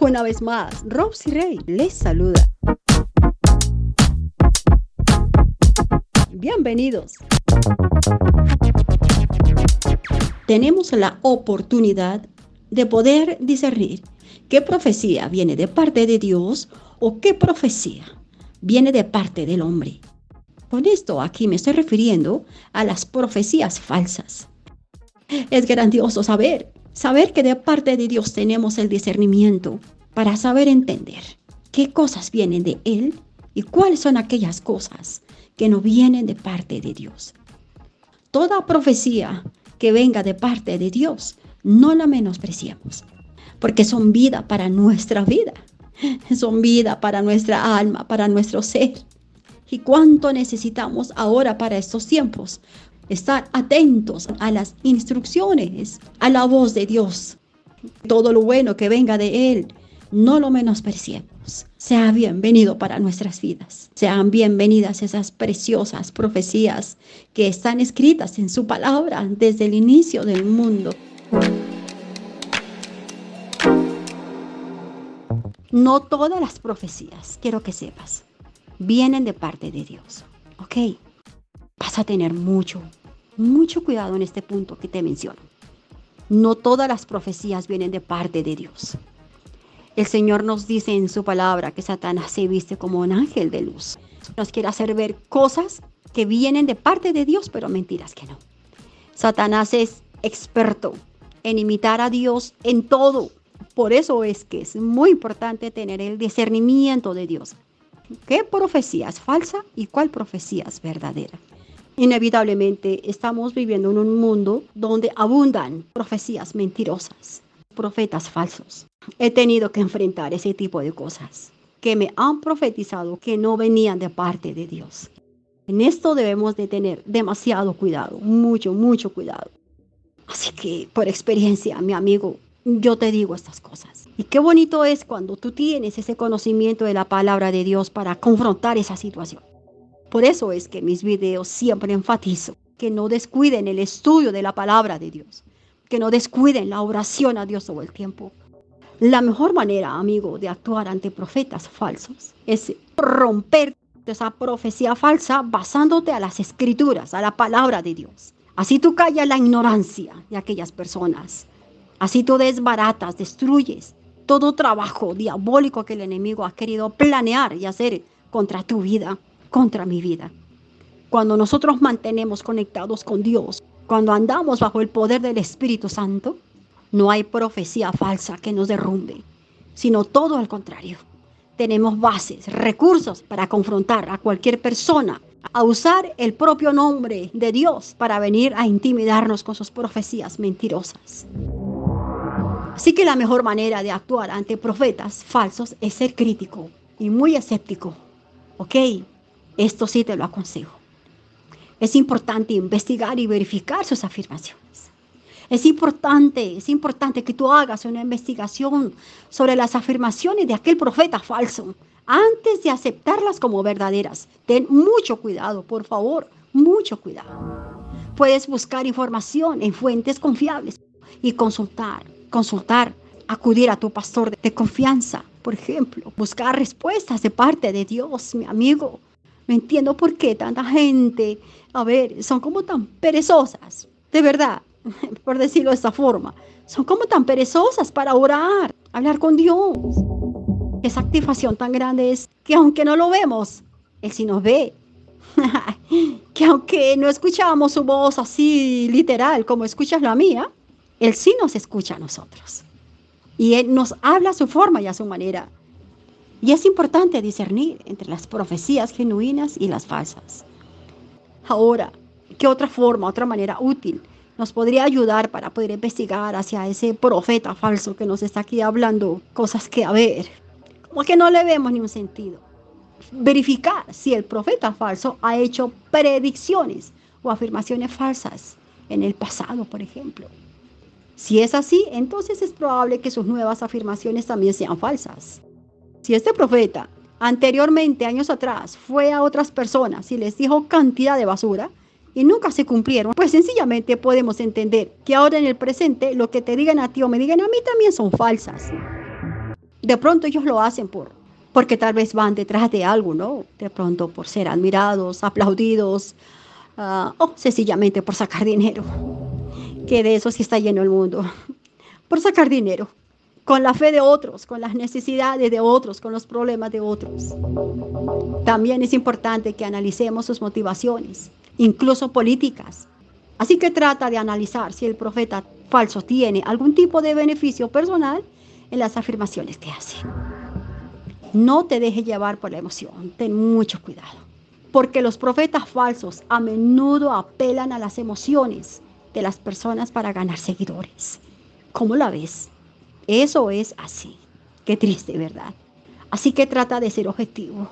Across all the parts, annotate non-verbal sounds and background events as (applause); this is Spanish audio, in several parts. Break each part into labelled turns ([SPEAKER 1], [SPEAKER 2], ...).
[SPEAKER 1] Una vez más, Robsy Rey les saluda. Bienvenidos. Tenemos la oportunidad de poder discernir qué profecía viene de parte de Dios o qué profecía viene de parte del hombre. Con esto aquí me estoy refiriendo a las profecías falsas. Es grandioso saber, saber que de parte de Dios tenemos el discernimiento para saber entender qué cosas vienen de Él y cuáles son aquellas cosas que no vienen de parte de Dios. Toda profecía que venga de parte de Dios, no la menospreciamos, porque son vida para nuestra vida, (laughs) son vida para nuestra alma, para nuestro ser. Y cuánto necesitamos ahora para estos tiempos estar atentos a las instrucciones, a la voz de Dios. Todo lo bueno que venga de Él, no lo menospreciemos. Sea bienvenido para nuestras vidas. Sean bienvenidas esas preciosas profecías que están escritas en su palabra desde el inicio del mundo. No todas las profecías, quiero que sepas, vienen de parte de Dios. ¿Ok? Vas a tener mucho, mucho cuidado en este punto que te menciono. No todas las profecías vienen de parte de Dios. El Señor nos dice en su palabra que Satanás se viste como un ángel de luz. Nos quiere hacer ver cosas que vienen de parte de Dios, pero mentiras que no. Satanás es experto en imitar a Dios en todo. Por eso es que es muy importante tener el discernimiento de Dios. ¿Qué profecía es falsa y cuál profecía es verdadera? Inevitablemente estamos viviendo en un mundo donde abundan profecías mentirosas, profetas falsos. He tenido que enfrentar ese tipo de cosas que me han profetizado que no venían de parte de Dios. En esto debemos de tener demasiado cuidado, mucho, mucho cuidado. Así que por experiencia, mi amigo, yo te digo estas cosas. Y qué bonito es cuando tú tienes ese conocimiento de la palabra de Dios para confrontar esa situación. Por eso es que mis videos siempre enfatizo que no descuiden el estudio de la palabra de Dios, que no descuiden la oración a Dios todo el tiempo. La mejor manera, amigo, de actuar ante profetas falsos es romper esa profecía falsa basándote a las escrituras, a la palabra de Dios. Así tú callas la ignorancia de aquellas personas. Así tú desbaratas, destruyes todo trabajo diabólico que el enemigo ha querido planear y hacer contra tu vida, contra mi vida. Cuando nosotros mantenemos conectados con Dios, cuando andamos bajo el poder del Espíritu Santo, no hay profecía falsa que nos derrumbe, sino todo al contrario. Tenemos bases, recursos para confrontar a cualquier persona a usar el propio nombre de Dios para venir a intimidarnos con sus profecías mentirosas. Así que la mejor manera de actuar ante profetas falsos es ser crítico y muy escéptico. ¿Ok? Esto sí te lo aconsejo. Es importante investigar y verificar sus afirmaciones. Es importante, es importante que tú hagas una investigación sobre las afirmaciones de aquel profeta falso antes de aceptarlas como verdaderas. Ten mucho cuidado, por favor, mucho cuidado. Puedes buscar información en fuentes confiables y consultar, consultar, acudir a tu pastor de confianza, por ejemplo, buscar respuestas de parte de Dios, mi amigo. No entiendo por qué tanta gente, a ver, son como tan perezosas, de verdad, (laughs) por decirlo de esta forma. Son como tan perezosas para orar, hablar con Dios. Esa activación tan grande es que aunque no lo vemos, Él sí nos ve. (laughs) que aunque no escuchamos su voz así literal como escuchas la mía, Él sí nos escucha a nosotros. Y Él nos habla a su forma y a su manera. Y es importante discernir entre las profecías genuinas y las falsas. Ahora, ¿qué otra forma, otra manera útil nos podría ayudar para poder investigar hacia ese profeta falso que nos está aquí hablando cosas que a ver? como que no le vemos ni un sentido. Verificar si el profeta falso ha hecho predicciones o afirmaciones falsas en el pasado, por ejemplo. Si es así, entonces es probable que sus nuevas afirmaciones también sean falsas. Si este profeta anteriormente, años atrás, fue a otras personas y les dijo cantidad de basura, y nunca se cumplieron, pues sencillamente podemos entender que ahora en el presente lo que te digan a ti o me digan a mí también son falsas. De pronto ellos lo hacen por porque tal vez van detrás de algo, ¿no? De pronto por ser admirados, aplaudidos, uh, o sencillamente por sacar dinero, que de eso sí está lleno el mundo, (laughs) por sacar dinero, con la fe de otros, con las necesidades de otros, con los problemas de otros. También es importante que analicemos sus motivaciones, incluso políticas. Así que trata de analizar si el profeta falso tiene algún tipo de beneficio personal en las afirmaciones que hace. No te dejes llevar por la emoción, ten mucho cuidado, porque los profetas falsos a menudo apelan a las emociones de las personas para ganar seguidores. ¿Cómo la ves? Eso es así. Qué triste, ¿verdad? Así que trata de ser objetivo.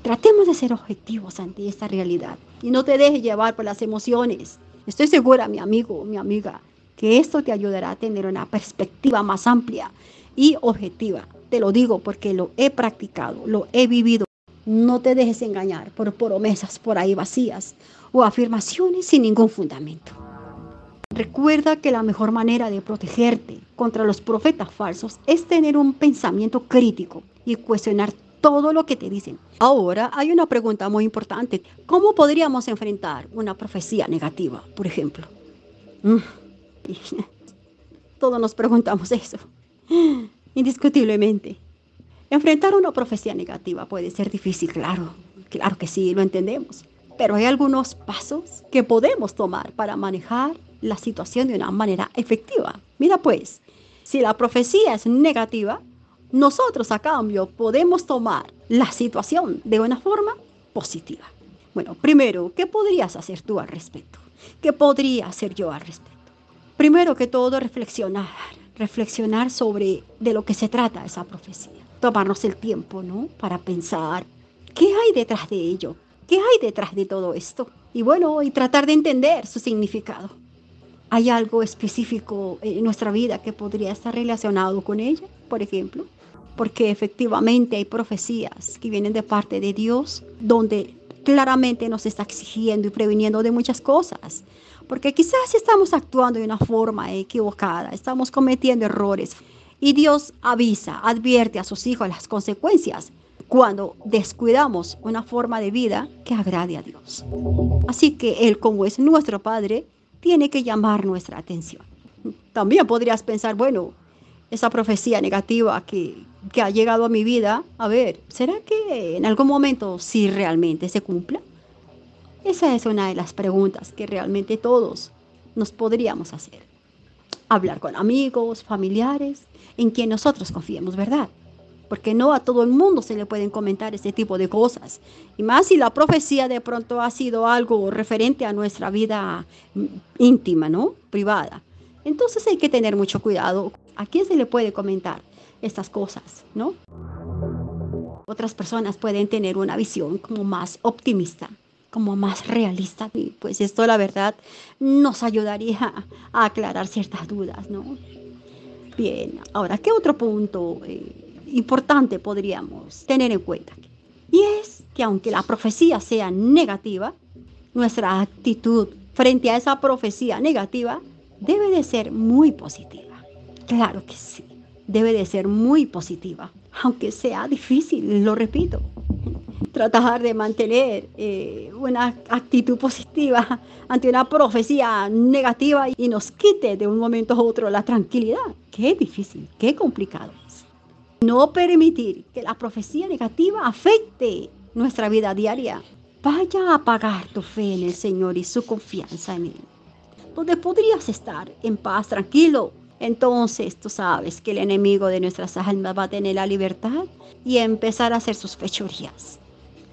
[SPEAKER 1] Tratemos de ser objetivos ante esta realidad y no te dejes llevar por las emociones. Estoy segura, mi amigo, mi amiga, que esto te ayudará a tener una perspectiva más amplia y objetiva te lo digo porque lo he practicado, lo he vivido. No te dejes engañar por promesas por ahí vacías o afirmaciones sin ningún fundamento. Recuerda que la mejor manera de protegerte contra los profetas falsos es tener un pensamiento crítico y cuestionar todo lo que te dicen. Ahora hay una pregunta muy importante. ¿Cómo podríamos enfrentar una profecía negativa, por ejemplo? Mm. (laughs) Todos nos preguntamos eso (laughs) indiscutiblemente. Enfrentar una profecía negativa puede ser difícil, claro, claro que sí, lo entendemos. Pero hay algunos pasos que podemos tomar para manejar la situación de una manera efectiva. Mira pues, si la profecía es negativa, nosotros a cambio podemos tomar la situación de una forma positiva. Bueno, primero, ¿qué podrías hacer tú al respecto? ¿Qué podría hacer yo al respecto? Primero que todo, reflexionar reflexionar sobre de lo que se trata esa profecía. Tomarnos el tiempo, ¿no? Para pensar, ¿qué hay detrás de ello? ¿Qué hay detrás de todo esto? Y bueno, y tratar de entender su significado. ¿Hay algo específico en nuestra vida que podría estar relacionado con ella, por ejemplo? Porque efectivamente hay profecías que vienen de parte de Dios donde claramente nos está exigiendo y previniendo de muchas cosas porque quizás estamos actuando de una forma equivocada, estamos cometiendo errores y Dios avisa, advierte a sus hijos las consecuencias cuando descuidamos una forma de vida que agrade a Dios. Así que Él, como es nuestro Padre, tiene que llamar nuestra atención. También podrías pensar, bueno, esa profecía negativa que, que ha llegado a mi vida, a ver, ¿será que en algún momento sí realmente se cumpla? Esa es una de las preguntas que realmente todos nos podríamos hacer. Hablar con amigos, familiares, en quien nosotros confiemos, ¿verdad? Porque no a todo el mundo se le pueden comentar ese tipo de cosas. Y más si la profecía de pronto ha sido algo referente a nuestra vida íntima, ¿no? Privada. Entonces hay que tener mucho cuidado. ¿A quién se le puede comentar estas cosas, ¿no? Otras personas pueden tener una visión como más optimista como más realista. Y pues esto la verdad nos ayudaría a aclarar ciertas dudas, ¿no? Bien, ahora, ¿qué otro punto eh, importante podríamos tener en cuenta? Y es que aunque la profecía sea negativa, nuestra actitud frente a esa profecía negativa debe de ser muy positiva. Claro que sí, debe de ser muy positiva, aunque sea difícil, lo repito tratar de mantener eh, una actitud positiva ante una profecía negativa y nos quite de un momento a otro la tranquilidad. Qué difícil, qué complicado. No permitir que la profecía negativa afecte nuestra vida diaria. Vaya a apagar tu fe en el Señor y su confianza en Él. Donde podrías estar en paz, tranquilo. Entonces tú sabes que el enemigo de nuestras almas va a tener la libertad y empezar a hacer sus fechorías.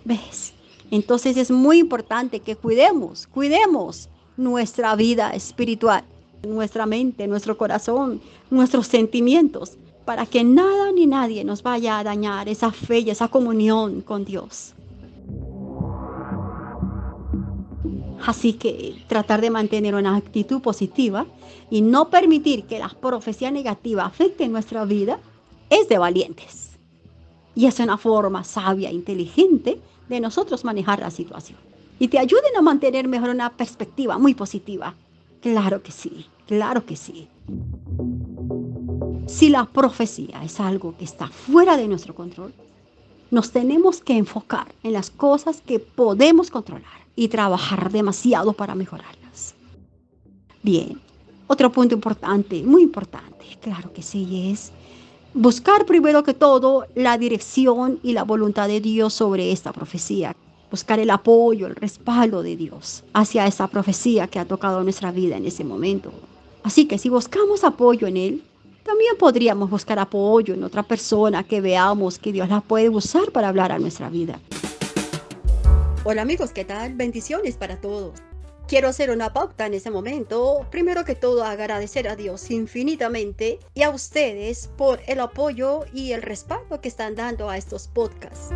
[SPEAKER 1] ¿Ves? Entonces es muy importante que cuidemos, cuidemos nuestra vida espiritual, nuestra mente, nuestro corazón, nuestros sentimientos, para que nada ni nadie nos vaya a dañar esa fe y esa comunión con Dios. Así que tratar de mantener una actitud positiva y no permitir que la profecía negativa afecte nuestra vida es de valientes. Y es una forma sabia, inteligente de nosotros manejar la situación. y te ayuden a mantener mejor una perspectiva muy positiva. Claro que sí, claro que sí. Si la profecía es algo que está fuera de nuestro control, nos tenemos que enfocar en las cosas que podemos controlar y trabajar demasiado para mejorarlas. Bien, otro punto importante, muy importante, claro que sí, es buscar primero que todo la dirección y la voluntad de Dios sobre esta profecía. Buscar el apoyo, el respaldo de Dios hacia esa profecía que ha tocado nuestra vida en ese momento. Así que si buscamos apoyo en Él, también podríamos buscar apoyo en otra persona que veamos que Dios la puede usar para hablar a nuestra vida. Hola amigos, ¿qué tal? Bendiciones para todos. Quiero hacer una pauta en ese momento. Primero que todo, agradecer a Dios infinitamente y a ustedes por el apoyo y el respaldo que están dando a estos podcasts.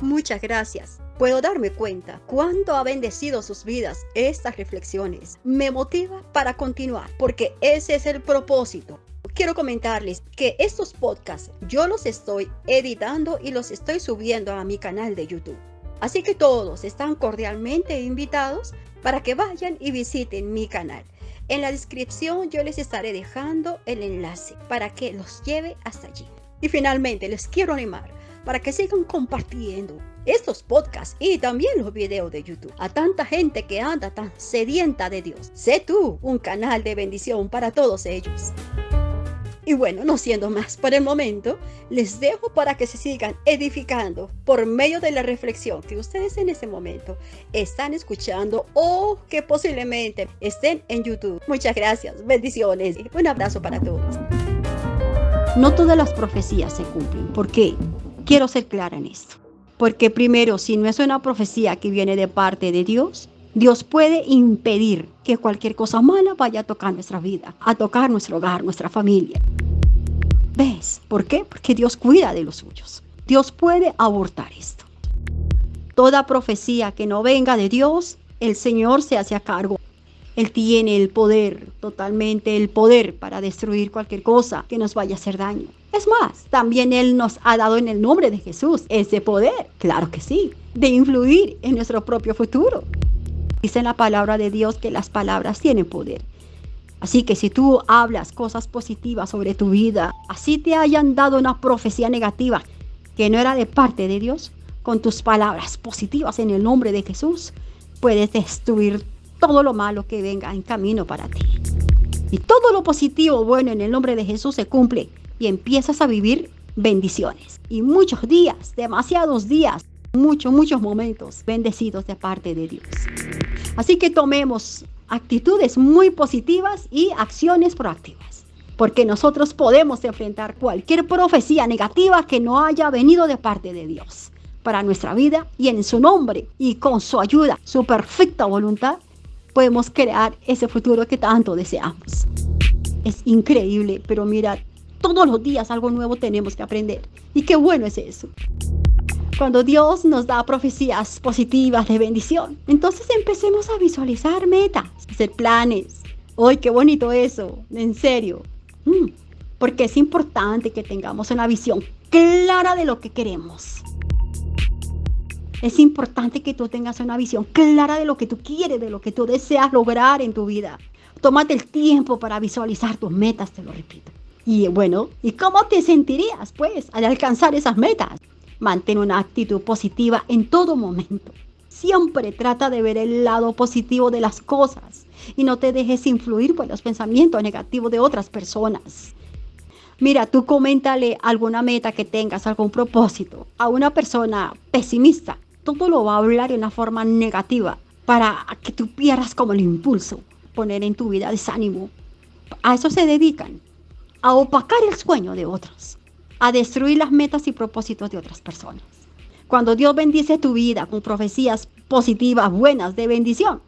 [SPEAKER 1] Muchas gracias. Puedo darme cuenta cuánto ha bendecido sus vidas estas reflexiones. Me motiva para continuar porque ese es el propósito. Quiero comentarles que estos podcasts yo los estoy editando y los estoy subiendo a mi canal de YouTube. Así que todos están cordialmente invitados para que vayan y visiten mi canal. En la descripción yo les estaré dejando el enlace para que los lleve hasta allí. Y finalmente les quiero animar para que sigan compartiendo estos podcasts y también los videos de YouTube a tanta gente que anda tan sedienta de Dios. Sé tú un canal de bendición para todos ellos. Y bueno, no siendo más por el momento, les dejo para que se sigan edificando por medio de la reflexión que ustedes en este momento están escuchando o que posiblemente estén en YouTube. Muchas gracias, bendiciones un abrazo para todos. No todas las profecías se cumplen. ¿Por qué? Quiero ser clara en esto. Porque primero, si no es una profecía que viene de parte de Dios, Dios puede impedir que cualquier cosa mala vaya a tocar nuestra vida, a tocar nuestro hogar, nuestra familia. ¿Ves? ¿Por qué? Porque Dios cuida de los suyos. Dios puede abortar esto. Toda profecía que no venga de Dios, el Señor se hace a cargo. Él tiene el poder, totalmente el poder para destruir cualquier cosa que nos vaya a hacer daño. Es más, también Él nos ha dado en el nombre de Jesús ese poder, claro que sí, de influir en nuestro propio futuro. Dice en la palabra de Dios que las palabras tienen poder. Así que si tú hablas cosas positivas sobre tu vida, así te hayan dado una profecía negativa que no era de parte de Dios, con tus palabras positivas en el nombre de Jesús, puedes destruir todo lo malo que venga en camino para ti. Y todo lo positivo, bueno, en el nombre de Jesús se cumple y empiezas a vivir bendiciones. Y muchos días, demasiados días, muchos, muchos momentos bendecidos de parte de Dios. Así que tomemos actitudes muy positivas y acciones proactivas. Porque nosotros podemos enfrentar cualquier profecía negativa que no haya venido de parte de Dios para nuestra vida y en su nombre y con su ayuda, su perfecta voluntad, podemos crear ese futuro que tanto deseamos. Es increíble, pero mira, todos los días algo nuevo tenemos que aprender. Y qué bueno es eso. Cuando Dios nos da profecías positivas de bendición, entonces empecemos a visualizar metas, hacer planes. ¡Ay, qué bonito eso! En serio. Mm, porque es importante que tengamos una visión clara de lo que queremos. Es importante que tú tengas una visión clara de lo que tú quieres, de lo que tú deseas lograr en tu vida. Tómate el tiempo para visualizar tus metas, te lo repito. Y bueno, ¿y cómo te sentirías pues al alcanzar esas metas? Mantén una actitud positiva en todo momento. Siempre trata de ver el lado positivo de las cosas y no te dejes influir por los pensamientos negativos de otras personas. Mira, tú coméntale alguna meta que tengas, algún propósito a una persona pesimista. Todo lo va a hablar de una forma negativa para que tú pierdas como el impulso, poner en tu vida desánimo. A eso se dedican a opacar el sueño de otros, a destruir las metas y propósitos de otras personas. Cuando Dios bendice tu vida con profecías positivas, buenas, de bendición,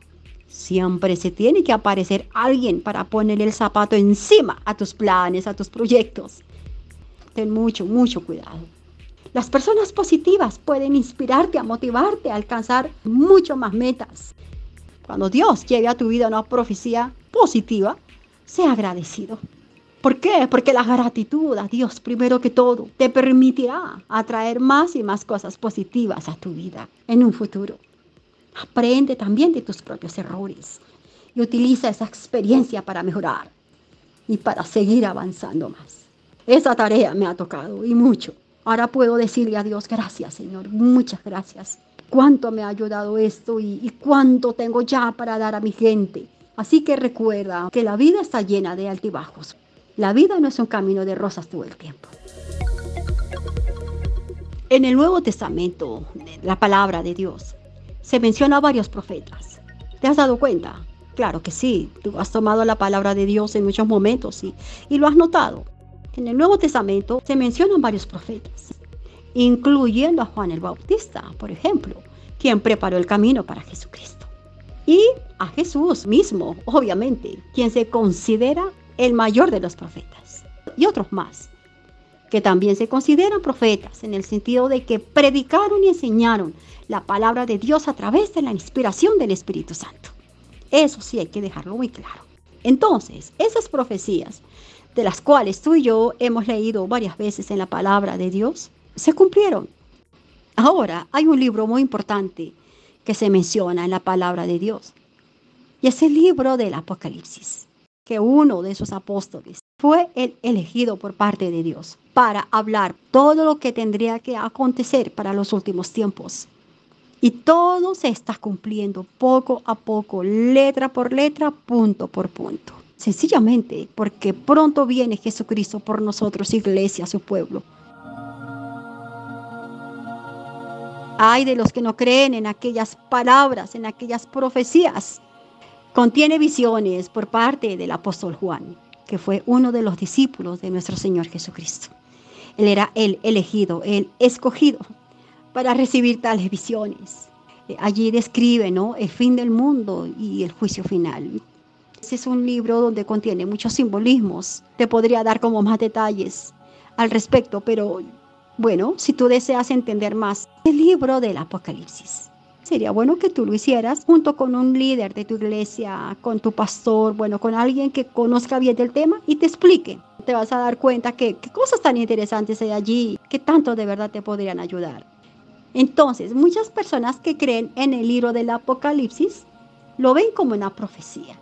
[SPEAKER 1] siempre se tiene que aparecer alguien para poner el zapato encima a tus planes, a tus proyectos. Ten mucho, mucho cuidado. Las personas positivas pueden inspirarte, a motivarte a alcanzar mucho más metas. Cuando Dios lleve a tu vida una profecía positiva, sea agradecido. ¿Por qué? Porque la gratitud a Dios, primero que todo, te permitirá atraer más y más cosas positivas a tu vida en un futuro. Aprende también de tus propios errores y utiliza esa experiencia para mejorar y para seguir avanzando más. Esa tarea me ha tocado y mucho. Ahora puedo decirle a Dios, gracias Señor, muchas gracias. Cuánto me ha ayudado esto y, cuánto tengo ya para dar a mi gente. Así que recuerda que la vida está llena de altibajos. La vida no es un camino de rosas todo el tiempo. En el Nuevo Testamento, la palabra de Dios, se menciona a varios profetas. ¿Te has dado cuenta? Claro que sí, tú has tomado la palabra de Dios en muchos momentos y lo has notado. En el Nuevo Testamento se mencionan varios profetas, incluyendo a Juan el Bautista, por ejemplo, quien preparó el camino para Jesucristo. Y a Jesús mismo, obviamente, quien se considera el mayor de los profetas. Y otros más que también se consideran profetas en el sentido de que predicaron y enseñaron la palabra de Dios a través de la inspiración del Espíritu Santo. Eso sí hay que dejarlo muy claro. Entonces, esas profecías de las cuales tú y yo hemos leído varias veces en la palabra de Dios, se cumplieron. Ahora, hay un libro muy importante que se menciona en la palabra de Dios. Y es el libro del Apocalipsis, que uno de esos apóstoles fue el elegido por parte de Dios para hablar todo lo que tendría que acontecer para los últimos tiempos. Y todo se está cumpliendo poco a poco, letra por letra, punto por punto. Sencillamente porque pronto viene Jesucristo por nosotros, iglesia, su pueblo. Hay de los que no creen en aquellas palabras, en aquellas profecías. Contiene visiones por parte del apóstol Juan, que fue uno de los discípulos de nuestro Señor Jesucristo. Él era el elegido, el escogido para recibir tales visiones. Eh, allí describe ¿no? el fin del mundo y el juicio final. Es un libro donde contiene muchos simbolismos. Te podría dar como más detalles al respecto, pero bueno, si tú deseas entender más, el libro del Apocalipsis. Sería bueno que tú lo hicieras junto con un líder de tu iglesia, con tu pastor, bueno, con alguien que conozca bien del tema y te explique te vas a dar cuenta que, cosas tan interesantes hay allí, que tanto de verdad te podrían ayudar. Entonces, muchas personas que creen en el libro del Apocalipsis lo ven como una profecía.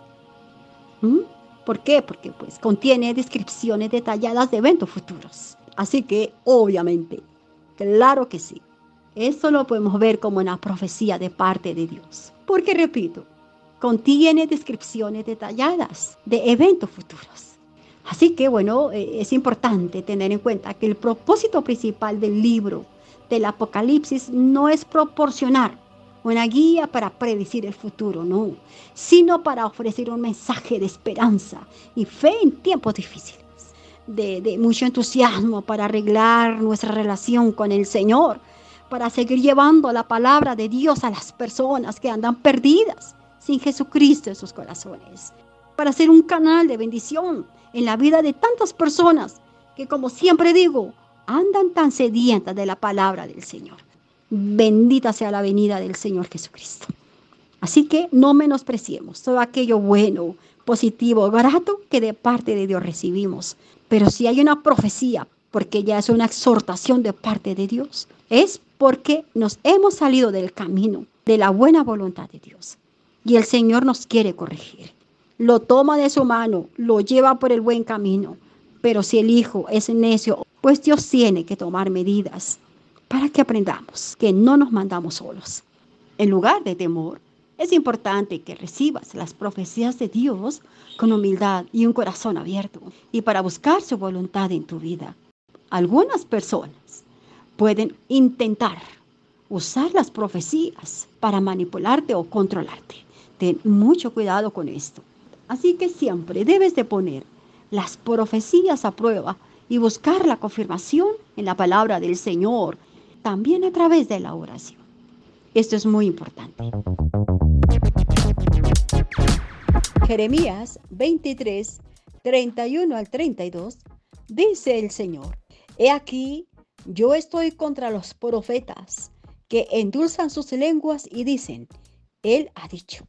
[SPEAKER 1] ¿Mm? ¿Por qué? Porque pues contiene descripciones detalladas de eventos futuros. Así que, obviamente, claro que sí. Eso lo podemos ver como una profecía de parte de Dios. Porque, repito, contiene descripciones detalladas de eventos futuros. Así que bueno, eh, es importante tener en cuenta que el propósito principal del libro del Apocalipsis no es proporcionar una guía para predecir el futuro, no, sino para ofrecer un mensaje de esperanza y fe en tiempos difíciles, de, de mucho entusiasmo para arreglar nuestra relación con el Señor, para seguir llevando la palabra de Dios a las personas que andan perdidas sin Jesucristo en sus corazones, para ser un canal de bendición en la vida de tantas personas que, como siempre digo, andan tan sedientas de la palabra del Señor. Bendita sea la venida del Señor Jesucristo. Así que no menospreciemos todo aquello bueno, positivo, grato que de parte de Dios recibimos. Pero si hay una profecía, porque ya es una exhortación de parte de Dios, es porque nos hemos salido del camino de la buena voluntad de Dios. Y el Señor nos quiere corregir lo toma de su mano, lo lleva por el buen camino. Pero si el hijo es necio, pues Dios tiene que tomar medidas para que aprendamos que no nos mandamos solos. En lugar de temor, es importante que recibas las profecías de Dios con humildad y un corazón abierto y para buscar su voluntad en tu vida. Algunas personas pueden intentar usar las profecías para manipularte o controlarte. Ten mucho cuidado con esto. Así que siempre debes de poner las profecías a prueba y buscar la confirmación en la palabra del Señor, también a través de la oración. Esto es muy importante. Jeremías 23, 31 al 32, dice el Señor, He aquí, yo estoy contra los profetas que endulzan sus lenguas y dicen, Él ha dicho,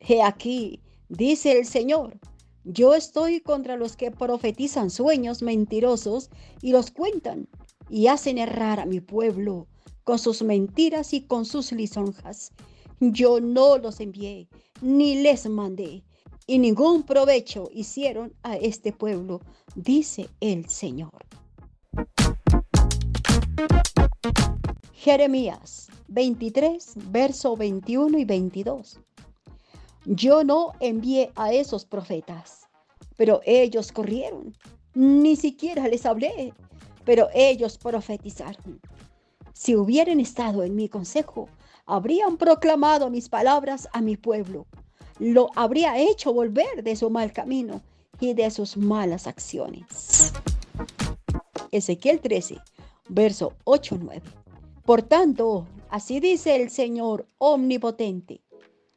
[SPEAKER 1] He aquí, Dice el Señor, yo estoy contra los que profetizan sueños mentirosos y los cuentan y hacen errar a mi pueblo con sus mentiras y con sus lisonjas. Yo no los envié, ni les mandé, y ningún provecho hicieron a este pueblo, dice el Señor. Jeremías 23, verso 21 y 22. Yo no envié a esos profetas, pero ellos corrieron. Ni siquiera les hablé, pero ellos profetizaron. Si hubieran estado en mi consejo, habrían proclamado mis palabras a mi pueblo. Lo habría hecho volver de su mal camino y de sus malas acciones. Ezequiel 13, verso 8-9. Por tanto, así dice el Señor omnipotente,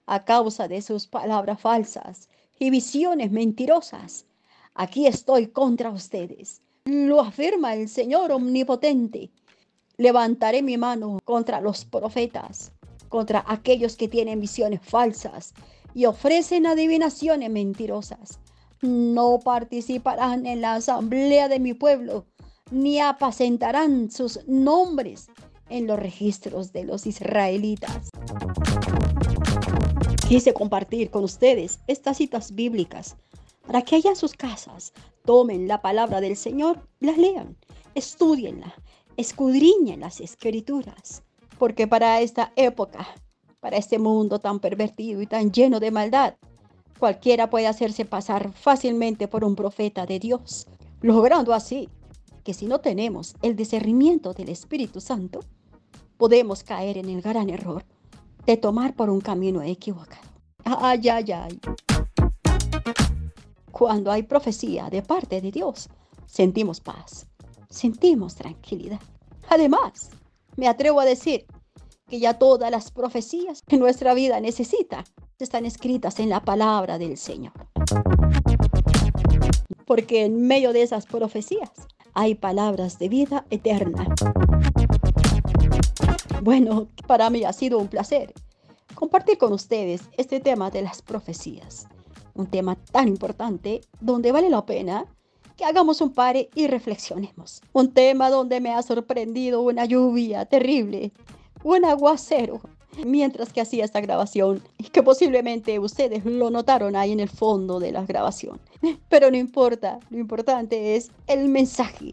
[SPEAKER 1] a causa de sus palabras falsas y visiones mentirosas, aquí estoy contra ustedes. Lo afirma el Señor omnipotente. Levantaré mi mano contra los profetas, contra aquellos que tienen visiones falsas y ofrecen adivinaciones mentirosas. No participarán en la asamblea de mi pueblo, ni apacentarán sus nombres en los registros de los israelitas. Quise compartir con ustedes estas citas bíblicas para que allá en sus casas tomen la palabra del Señor, las lean, estudienla, escudriñen las escrituras, porque para esta época, para este mundo tan pervertido y tan lleno de maldad, cualquiera puede hacerse pasar fácilmente por un profeta de Dios, logrando así que si no tenemos el discernimiento del Espíritu Santo, podemos caer en el gran error de tomar por un camino equivocado. Ay, ay, ay. Cuando hay profecía de parte de Dios, sentimos paz, sentimos tranquilidad. Además, me atrevo a decir que ya todas las profecías que nuestra vida necesita están escritas en la palabra del Señor. Porque en medio de esas profecías hay palabras de vida eterna. Bueno, para mí ha sido un placer compartir con ustedes este tema de las profecías. Un tema tan importante donde vale la pena que hagamos un pare y reflexionemos. Un tema donde me ha sorprendido una lluvia terrible, un aguacero, mientras que hacía esta grabación que posiblemente ustedes lo notaron ahí en el fondo de la grabación. Pero no importa, lo importante es el mensaje.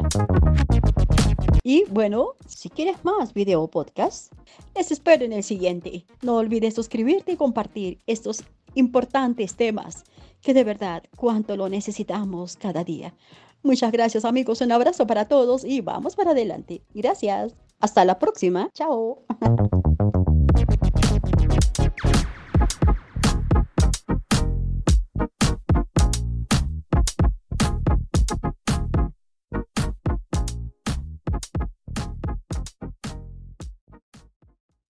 [SPEAKER 1] Y bueno, si quieres más video podcast, les espero en el siguiente. No olvides suscribirte y compartir estos importantes temas que de verdad cuánto lo necesitamos cada día. Muchas gracias amigos, un abrazo para todos y vamos para adelante. Gracias. Hasta la próxima. Chao. (laughs)